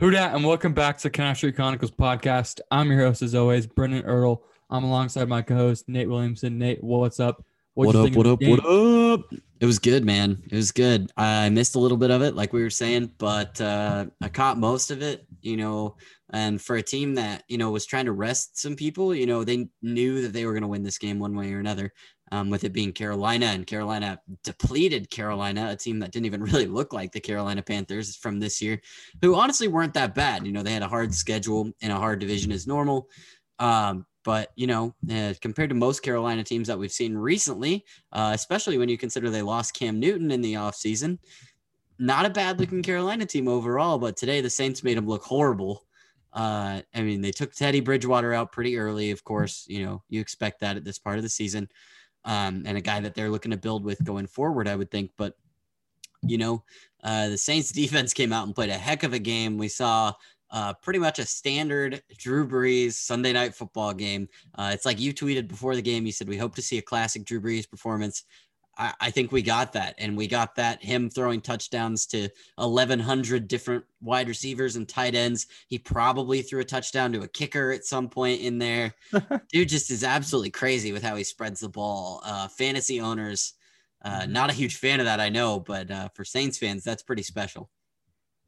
Who dat, and welcome back to Canal Street Chronicles podcast. I'm your host, as always, Brendan Earl. I'm alongside my co-host Nate Williamson. Nate, what's up? What What'd you up? What up? What up? It was good, man. It was good. I missed a little bit of it, like we were saying, but uh, I caught most of it. You know, and for a team that you know was trying to rest some people, you know, they knew that they were going to win this game one way or another. Um, with it being Carolina and Carolina depleted Carolina, a team that didn't even really look like the Carolina Panthers from this year, who honestly weren't that bad. You know, they had a hard schedule and a hard division as normal. Um, but you know, uh, compared to most Carolina teams that we've seen recently, uh, especially when you consider they lost Cam Newton in the offseason, not a bad looking Carolina team overall. But today the Saints made them look horrible. Uh, I mean, they took Teddy Bridgewater out pretty early. Of course, you know you expect that at this part of the season, um, and a guy that they're looking to build with going forward, I would think. But you know, uh, the Saints defense came out and played a heck of a game. We saw uh, pretty much a standard Drew Brees Sunday night football game. Uh, it's like you tweeted before the game. You said, We hope to see a classic Drew Brees performance. I, I think we got that. And we got that him throwing touchdowns to 1,100 different wide receivers and tight ends. He probably threw a touchdown to a kicker at some point in there. Dude just is absolutely crazy with how he spreads the ball. Uh, fantasy owners, uh, not a huge fan of that, I know, but uh, for Saints fans, that's pretty special.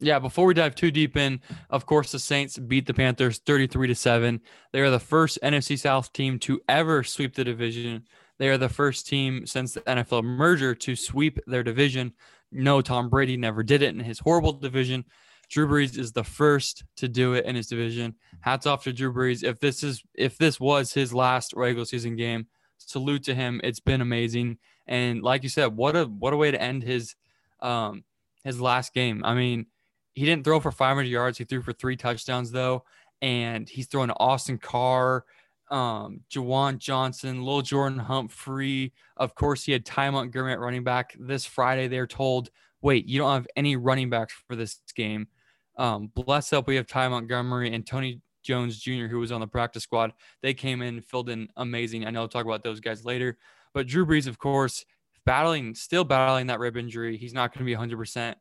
Yeah, before we dive too deep in, of course, the Saints beat the Panthers 33 to 7. They are the first NFC South team to ever sweep the division. They are the first team since the NFL merger to sweep their division. No, Tom Brady never did it in his horrible division. Drew Brees is the first to do it in his division. Hats off to Drew Brees. If this is if this was his last regular season game, salute to him. It's been amazing. And like you said, what a what a way to end his um his last game. I mean, he didn't throw for 500 yards. He threw for three touchdowns though, and he's throwing Austin Carr, um, Juwan Johnson, Lil Jordan Humphrey. Of course, he had Ty Montgomery at running back. This Friday, they're told, "Wait, you don't have any running backs for this game." Um, bless up, we have Ty Montgomery and Tony Jones Jr., who was on the practice squad. They came in, filled in amazing. I know I'll talk about those guys later, but Drew Brees, of course, battling, still battling that rib injury. He's not going to be 100 percent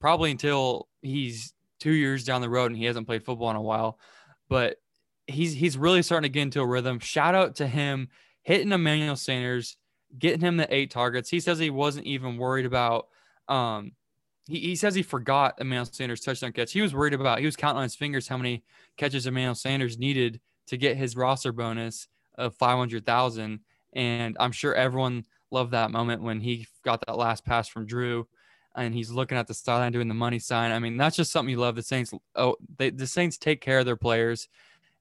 probably until he's two years down the road and he hasn't played football in a while. But he's he's really starting to get into a rhythm. Shout out to him hitting Emmanuel Sanders, getting him the eight targets. He says he wasn't even worried about. Um, he, he says he forgot Emmanuel Sanders touchdown catch. He was worried about. He was counting on his fingers how many catches Emmanuel Sanders needed to get his roster bonus of five hundred thousand. And I'm sure everyone loved that moment when he got that last pass from Drew and he's looking at the sideline doing the money sign. I mean, that's just something you love. The Saints, oh, they, the Saints take care of their players,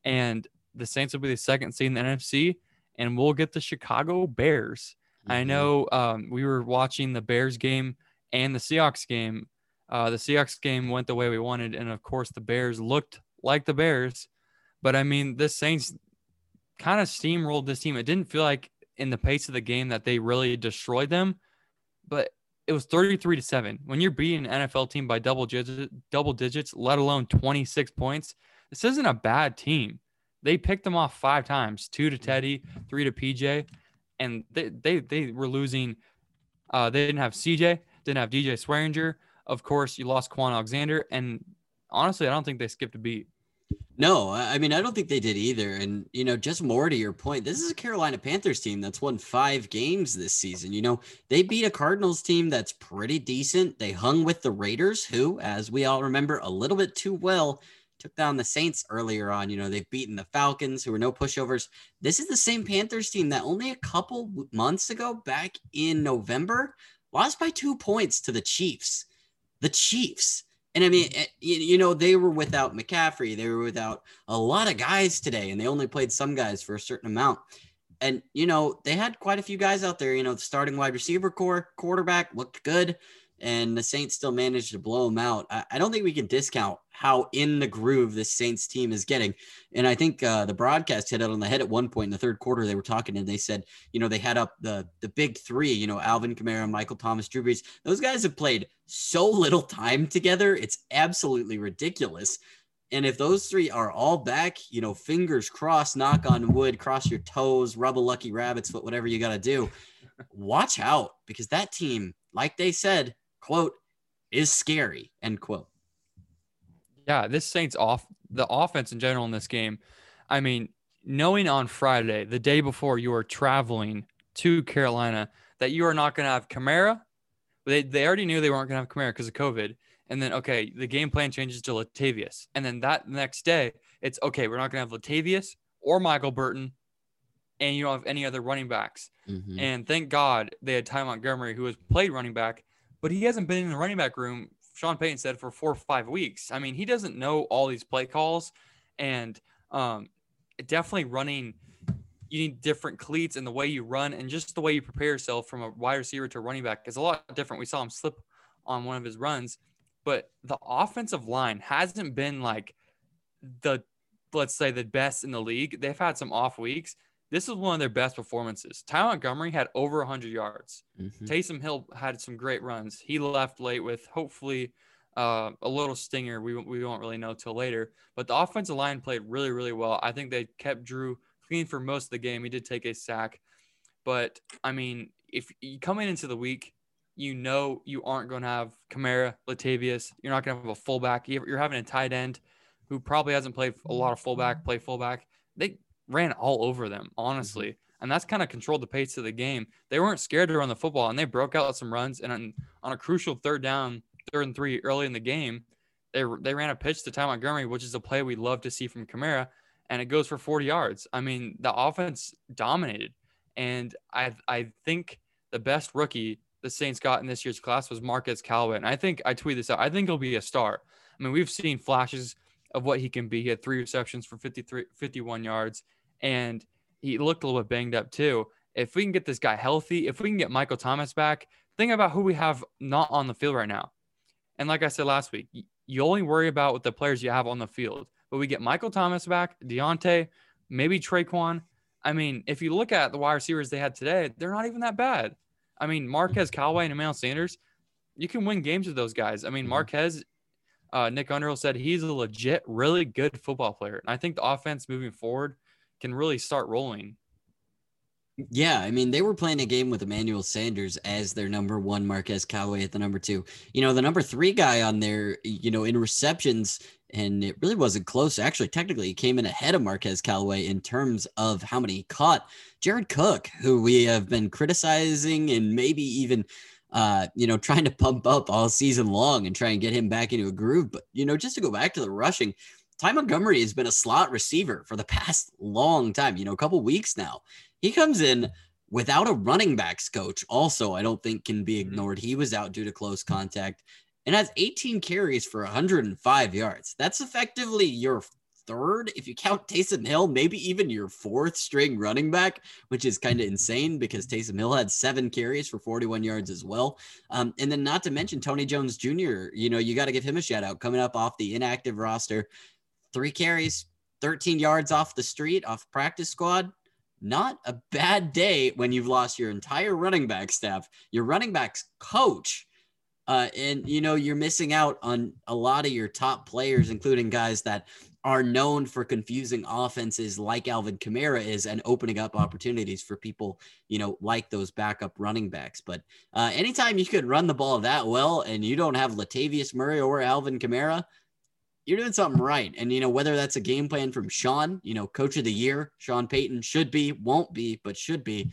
and the Saints will be the second seed in the NFC, and we'll get the Chicago Bears. I Mhm. know um, we were watching the Bears game and the Seahawks game. Uh, the Seahawks game went the way we wanted, and of course, the Bears looked like the Bears. But I mean, the Saints kind of steamrolled this team. It didn't feel like in the pace of the game that they really destroyed them, but it was 33 to 7. When you're beating an NFL team by double digits, double digits, let alone 26 points, this isn't a bad team. They picked them off five times, two to Teddy, three to PJ, and they they, they were losing. Uh, they didn't have CJ, didn't have DJ Swearinger. Of course, you lost Kwon Alexander, and honestly, I don't think they skipped a beat. No, I I mean, I don't think they did either. And, you know, just more to your point, this is a Carolina Panthers team that's won five games this season. You know, they beat a Cardinals team that's pretty decent. They hung with the Raiders, who, as we all remember, a little bit too well, took down the Saints earlier on. You know, they've beaten the Falcons, who were no pushovers. This is the same Panthers team that only a couple months ago, back in November, lost by two points to the Chiefs. The Chiefs. And I mean, eh, you, you know, they were without McCaffrey. They were without a lot of guys today, and they only played some guys for a certain amount. And, you know, they had quite a few guys out there. You know, the starting wide receiver core, quarterback looked good. And the Saints still managed to blow them out. I, I don't think we can discount how in the groove the Saints team is getting. And I think uh, the broadcast hit it on the head at one point in the third quarter. They were talking and they said, you know, they had up the the big three, you know, Alvin Kamara, Michael Thomas, Drew Brees. Those guys have played so little time together. It's absolutely ridiculous. And if those three are all back, you know, fingers crossed, knock on wood, cross your toes, rub a lucky rabbit's foot, whatever you got to do. Watch out because that team, like they said, quote, is scary, end quote. Yeah, this Saints off the offense in general in this game. I mean, knowing on Friday, the day before you are traveling to Carolina, that you are not going to have Kamara. They, they already knew they weren't going to have Kamara because of COVID. And then, okay, the game plan changes to Latavius. And then that next day, it's okay, we're not going to have Latavius or Michael Burton, and you don't have any other running backs. Mm-hmm. And thank God they had Ty Montgomery, who has played running back, but he hasn't been in the running back room Sean Payton said for four or five weeks. I mean, he doesn't know all these play calls, and um, definitely running. You need different cleats and the way you run, and just the way you prepare yourself from a wide receiver to a running back is a lot different. We saw him slip on one of his runs, but the offensive line hasn't been like the let's say the best in the league. They've had some off weeks, this is one of their best performances. Ty Montgomery had over 100 yards. Mm-hmm. Taysom Hill had some great runs. He left late with hopefully uh, a little stinger. We, we won't really know till later. But the offensive line played really, really well. I think they kept Drew clean for most of the game. He did take a sack. But, I mean, if you coming into the week, you know you aren't going to have Kamara, Latavius. You're not going to have a fullback. You're having a tight end who probably hasn't played a lot of fullback, play fullback. They ran all over them, honestly. Mm-hmm. And that's kind of controlled the pace of the game. They weren't scared to run the football and they broke out some runs. And on, on a crucial third down, third and three early in the game, they, they ran a pitch to Ty Montgomery, which is a play we love to see from Kamara, and it goes for 40 yards. I mean, the offense dominated. And I, I think the best rookie the Saints got in this year's class was Marquez Callaway. And I think I tweet this out. I think he'll be a star. I mean, we've seen flashes of what he can be. He had three receptions for 53, 51 yards and he looked a little bit banged up too. If we can get this guy healthy, if we can get Michael Thomas back, think about who we have not on the field right now. And like I said last week, you only worry about what the players you have on the field. But we get Michael Thomas back, Deonte, maybe Tre'Quan. I mean, if you look at the wide receivers they had today, they're not even that bad. I mean, Marquez Callaway and Emmanuel Sanders, you can win games with those guys. I mean, mm-hmm. Marquez, uh, Nick Underhill said he's a legit, really good football player. And I think the offense moving forward – can really start rolling. Yeah, I mean, they were playing a game with Emmanuel Sanders as their number one, Marquez Callaway at the number two. You know, the number three guy on there, you know, in receptions, and it really wasn't close. Actually, technically, he came in ahead of Marquez Callaway in terms of how many he caught. Jared Cook, who we have been criticizing and maybe even uh, you know, trying to pump up all season long and try and get him back into a groove. But, you know, just to go back to the rushing, Ty Montgomery has been a slot receiver for the past long time, you know, a couple weeks now. He comes in without a running backs coach, also, I don't think can be mm-hmm. ignored. He was out due to close contact and has 18 carries for 105 yards. That's effectively your third, if you count Taysom Hill, maybe even your fourth string running back, which is kind of insane because Taysom Hill had seven carries for 41 yards as well. Um, and then not to mention Tony Jones Jr., you know, you got to give him a shout out coming up off the inactive roster three carries, 13 yards off the street, off practice squad. Not a bad day when you've lost your entire running back staff, your running backs coach, uh, and you know you're missing out on a lot of your top players, including guys that are known for confusing offenses like Alvin Kamara is and opening up opportunities for people, you know, like those backup running backs. But uh, anytime you could run the ball that well and you don't have Latavius Murray or Alvin Kamara, you're doing something right. And, you know, whether that's a game plan from Sean, you know, coach of the year, Sean Payton should be, won't be, but should be,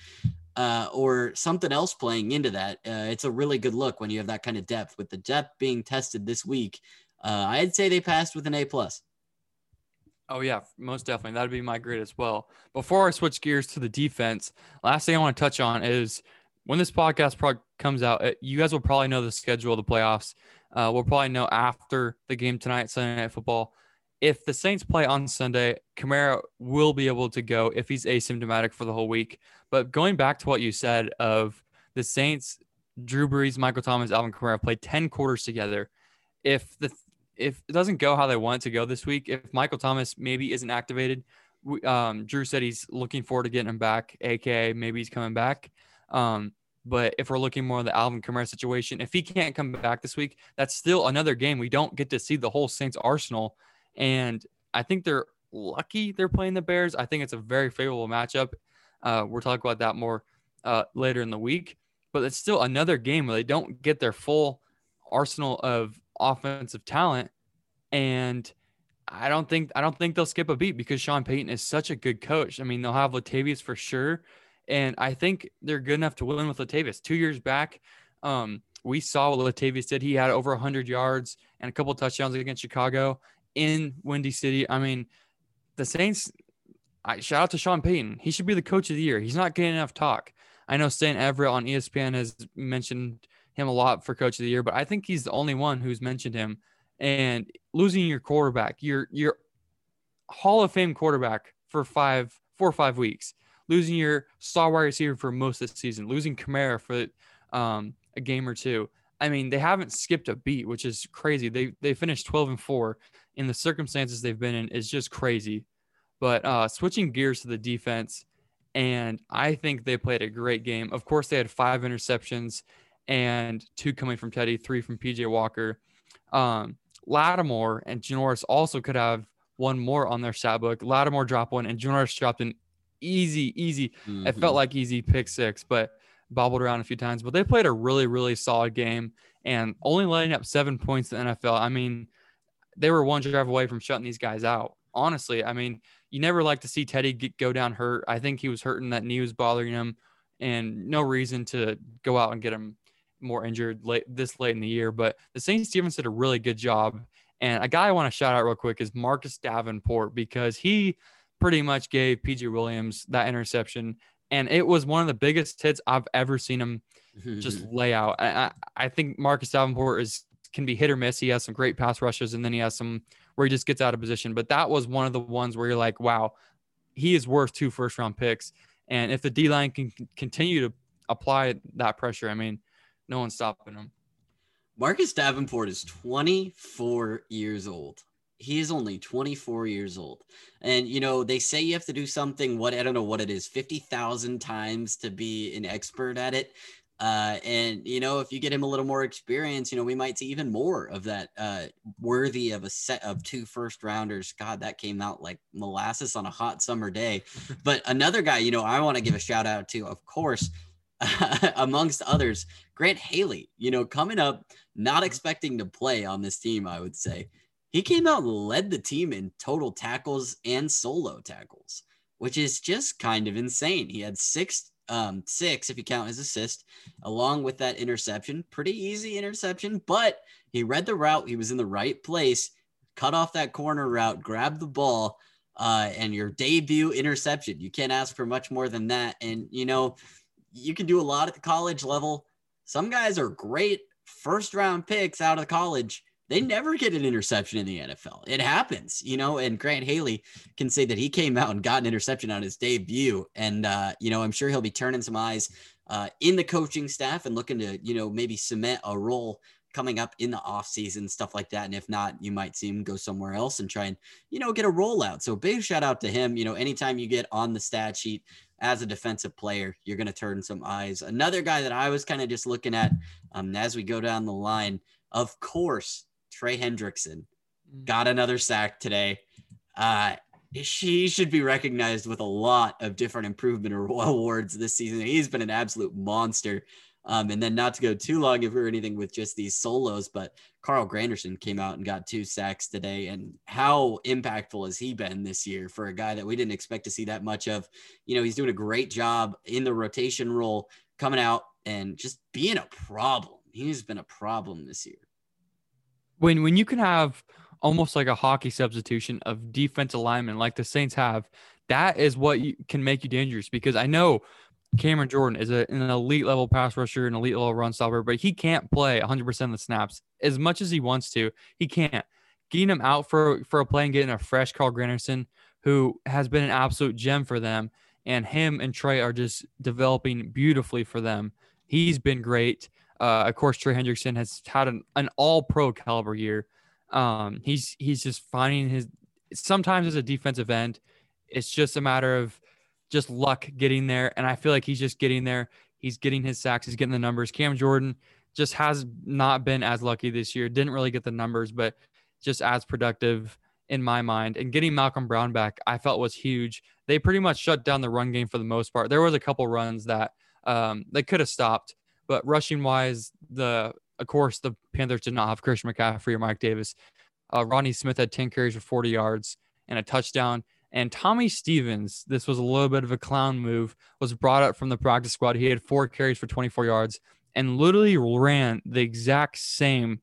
uh, or something else playing into that. Uh, it's a really good look when you have that kind of depth. With the depth being tested this week, uh, I'd say they passed with an A plus. Oh yeah, most definitely. That'd be my grade as well. Before I switch gears to the defense, last thing I want to touch on is when this podcast comes out, you guys will probably know the schedule of the playoffs. Uh, we'll probably know after the game tonight, Sunday Night Football. If the Saints play on Sunday, Kamara will be able to go if he's asymptomatic for the whole week. But going back to what you said of the Saints Drew Brees, Michael Thomas, Alvin Kamara played 10 quarters together. If the if it doesn't go how they want it to go this week, if Michael Thomas maybe isn't activated, um, Drew said he's looking forward to getting him back, aka maybe he's coming back. Um, but if we're looking more at the Alvin Kamara situation, if he can't come back this week, that's still another game we don't get to see the whole Saints arsenal. And I think they're lucky they're playing the Bears. I think it's a very favorable matchup. Uh, we'll talk about that more uh, later in the week, but it's still another game where they don't get their full arsenal of offensive talent. And I don't think I don't think they'll skip a beat because Sean Payton is such a good coach. I mean, they'll have Latavius for sure, and I think they're good enough to win with Latavius. Two years back, um, we saw what Latavius did. He had over 100 yards and a couple touchdowns against Chicago in Windy City. I mean, the Saints. I shout out to Sean Payton. He should be the coach of the year. He's not getting enough talk. I know Stan Verrett on ESPN has mentioned him a lot for coach of the year, but I think he's the only one who's mentioned him. And losing your quarterback, your your Hall of Fame quarterback for five, four or five weeks, losing your star wide receiver for most of the season, losing Kamara for um, a game or two. I mean, they haven't skipped a beat, which is crazy. They they finished 12 and 4 in the circumstances they've been in is just crazy. But uh, switching gears to the defense, and I think they played a great game. Of course, they had five interceptions and two coming from Teddy, three from PJ Walker. Um, Lattimore and Janoris also could have one more on their stat book. Lattimore dropped one, and Janoris dropped an easy, easy. Mm-hmm. It felt like easy pick six, but bobbled around a few times. But they played a really, really solid game, and only letting up seven points in the NFL. I mean, they were one drive away from shutting these guys out. Honestly, I mean, you never like to see Teddy get, go down hurt. I think he was hurting that knee was bothering him, and no reason to go out and get him more injured late this late in the year. But the Saints defense did a really good job. And a guy I want to shout out real quick is Marcus Davenport because he pretty much gave PJ Williams that interception. And it was one of the biggest hits I've ever seen him just lay out. I, I think Marcus Davenport is can be hit or miss. He has some great pass rushes and then he has some where he just gets out of position. But that was one of the ones where you're like, wow, he is worth two first round picks. And if the D line can continue to apply that pressure, I mean, no one's stopping him. Marcus Davenport is 24 years old. He is only 24 years old. And, you know, they say you have to do something, what I don't know what it is, 50,000 times to be an expert at it. Uh, and, you know, if you get him a little more experience, you know, we might see even more of that uh, worthy of a set of two first rounders. God, that came out like molasses on a hot summer day. but another guy, you know, I want to give a shout out to, of course, amongst others, Grant Haley, you know, coming up, not expecting to play on this team, I would say. He came out and led the team in total tackles and solo tackles, which is just kind of insane. He had six, um, six if you count his assist, along with that interception. Pretty easy interception, but he read the route. He was in the right place, cut off that corner route, grabbed the ball, uh, and your debut interception. You can't ask for much more than that. And you know, you can do a lot at the college level. Some guys are great first round picks out of college. They never get an interception in the NFL. It happens, you know. And Grant Haley can say that he came out and got an interception on his debut. And, uh, you know, I'm sure he'll be turning some eyes uh, in the coaching staff and looking to, you know, maybe cement a role coming up in the offseason, stuff like that. And if not, you might see him go somewhere else and try and, you know, get a rollout. So big shout out to him. You know, anytime you get on the stat sheet, as a defensive player, you're going to turn some eyes. Another guy that I was kind of just looking at um, as we go down the line, of course, Trey Hendrickson mm. got another sack today. Uh, she should be recognized with a lot of different improvement awards this season. He's been an absolute monster. Um, and then not to go too long if we're anything with just these solos, but Carl Granderson came out and got two sacks today. And how impactful has he been this year for a guy that we didn't expect to see that much of? You know, he's doing a great job in the rotation role, coming out and just being a problem. He's been a problem this year. When when you can have almost like a hockey substitution of defensive linemen like the Saints have, that is what you, can make you dangerous because I know Cameron Jordan is a, an elite level pass rusher, an elite level run stopper, but he can't play 100% of the snaps as much as he wants to. He can't. Getting him out for for a play and getting a fresh Carl Granderson, who has been an absolute gem for them, and him and Trey are just developing beautifully for them. He's been great. Uh, of course, Trey Hendrickson has had an, an all pro caliber year. Um, he's he's just finding his sometimes as a defensive end, it's just a matter of just luck getting there. And I feel like he's just getting there. He's getting his sacks, he's getting the numbers. Cam Jordan just has not been as lucky this year. Didn't really get the numbers, but just as productive in my mind. And getting Malcom Brown back, I felt was huge. They pretty much shut down the run game for the most part. There was a couple runs that um, they could have stopped, but rushing wise, the of course the Panthers did not have Christian McCaffrey or Mike Davis. Uh, Rodney Smith had 10 carries for 40 yards and a touchdown. And Tommy Stevens, this was a little bit of a clown move, was brought up from the practice squad. He had four carries for 24 yards and literally ran the exact same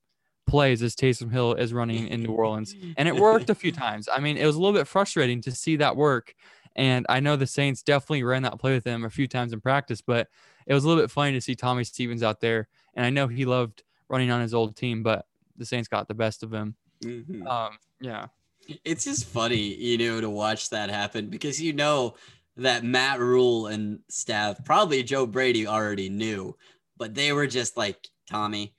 plays as Taysom Hill is running in New Orleans. And it worked a few times. I mean, it was a little bit frustrating to see that work. And I know the Saints definitely ran that play with him a few times in practice, but it was a little bit funny to see Tommy Stevens out there. And I know he loved running on his old team, but the Saints got the best of him. Mm-hmm. Um, yeah. It's just funny, you know, to watch that happen because you know that Matt Rhule and staff, probably Joe Brady already knew, but they were just like, Tommy,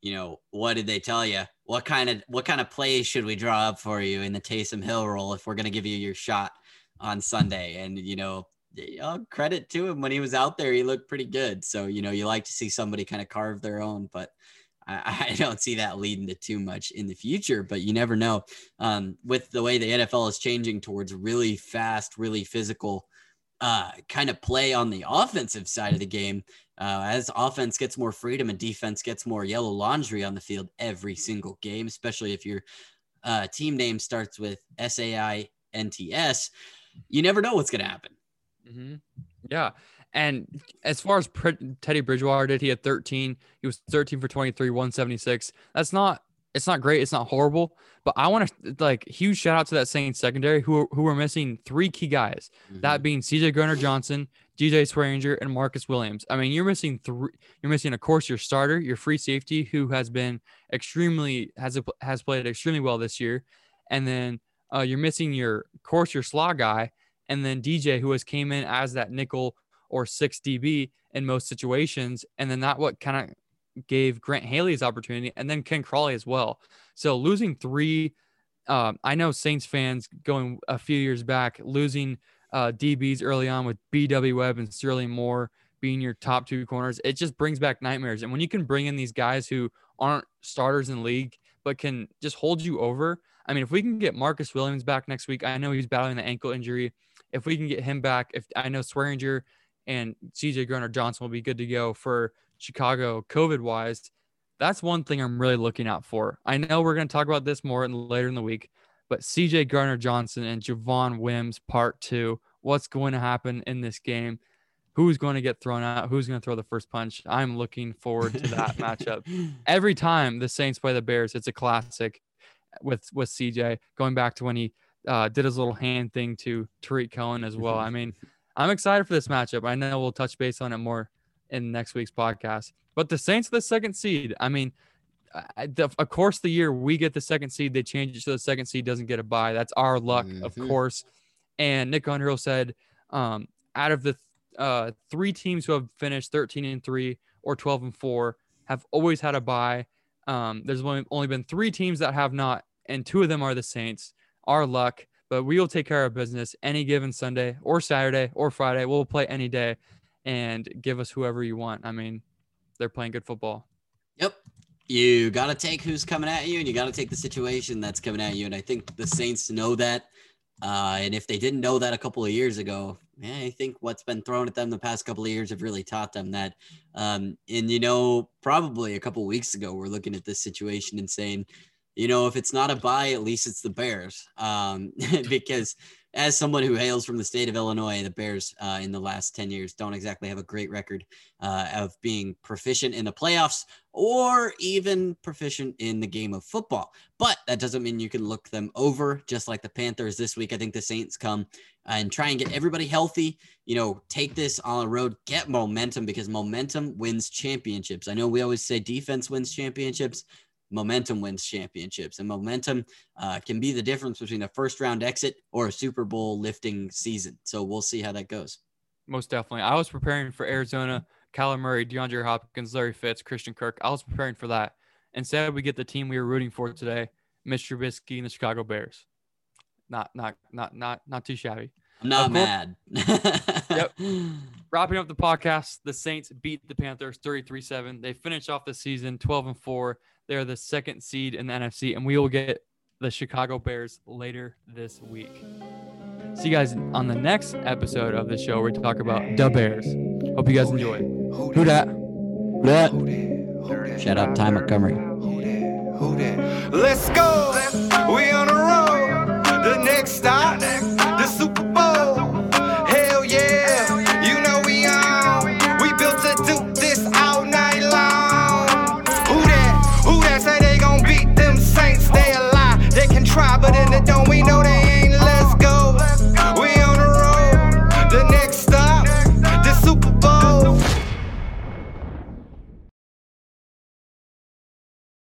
you know, what did they tell you? What kind of what kind of plays should we draw up for you in the Taysom Hill role if we're going to give you your shot on Sunday? And you know, credit to him when he was out there, he looked pretty good. So you know, you like to see somebody kind of carve their own, but I, I, don't see that leading to too much in the future. But you never know. Um, with the way the NFL is changing towards really fast, really physical uh, kind of play on the offensive side of the game, uh, as offense gets more freedom and defense gets more yellow laundry on the field every single game, especially if your uh, team name starts with S A I N T S, you never know what's going to happen. Mm-hmm. Yeah. And as far as Teddy Bridgewater did, he had 13. He was 13 for 23, 176. That's not it's not great. It's not horrible, but I want to like huge shout out to that Saints secondary who who were missing three key guys. Mm-hmm. That being CJ Gardner Johnson, DJ Swearinger, and Marcus Williams. I mean, you're missing three. You're missing, of course, your starter, your free safety, who has been extremely has has played extremely well this year, and then uh, you're missing your, course, your slot guy, and then DJ, who has came in as that nickel or six DB in most situations, and then that what kind of gave Grant Haley's opportunity and then Ken Crawley as well. So losing three, um, I know Saints fans going a few years back, losing uh, DBs early on with BW Webb and Sterling Moore being your top two corners, it just brings back nightmares. And when you can bring in these guys who aren't starters in league, but can just hold you over. I mean, if we can get Marcus Williams back next week, I know he's battling the ankle injury. If we can get him back, if I know Swearinger and CJ Gardner Johnson will be good to go for Chicago COVID wise, that's one thing I'm really looking out for. I know we're going to talk about this more in, later in the week, but CJ Gardner Johnson and Javon Wims part two. What's going to happen in this game? Who's going to get thrown out? Who's going to throw the first punch? I'm looking forward to that matchup. Every time the Saints play the Bears, it's a classic with with CJ. Going back to when he uh, did his little hand thing to Tarik Cohen as well. I mean, I'm excited for this matchup. I know we'll touch base on it more in next week's podcast. But the Saints are the second seed. I mean, the, of course, the year we get the second seed, they change it so the second seed doesn't get a bye. That's our luck, mm-hmm. of course. And Nick Underhill said, um, out of the uh, three teams who have finished 13 and three or 12 and four, have always had a bye. Um, there's only, only been three teams that have not, and two of them are the Saints. Our luck, but we will take care of business any given Sunday or Saturday or Friday. We'll play any day and give us whoever you want. I mean, they're playing good football. Yep. You got to take who's coming at you and you got to take the situation that's coming at you. And I think the Saints know that. Uh, and if they didn't know that a couple of years ago, I think what's been thrown at them the past couple of years have really taught them that. Um, and, you know, probably a couple weeks ago, we're looking at this situation and saying, you know, if it's not a bye, at least it's the Bears. Um, because as someone who hails from the state of Illinois, the Bears uh, in the last 10 years don't exactly have a great record uh, of being proficient in the playoffs or even proficient in the game of football. But that doesn't mean you can look them over, just like the Panthers this week. I think the Saints come and try and get everybody healthy, you know, take this on the road, get momentum because momentum wins championships. I know we always say defense wins championships momentum wins championships, and momentum uh, can be the difference between a first round exit or a Super Bowl lifting season. So we'll see how that goes. Most definitely. I was preparing for Arizona Kyler Murray, DeAndre Hopkins, Larry Fitz, Christian Kirk. I was preparing for that. Instead, we get the team we were rooting for today, Mr. Trubisky and the Chicago Bears. Not, not, not, not, not too shabby. I'm not mad. Yep. Wrapping up the podcast, the Saints beat the Panthers 33-7. They finish off the season 12 and 4. They're the second seed in the NFC, and we will get the Chicago Bears later this week. See you guys on the next episode of the show where we talk about the Bears. Hope you guys enjoy. Who that? What? Shout out Ty Montgomery. Let's go. We on the road. The next stop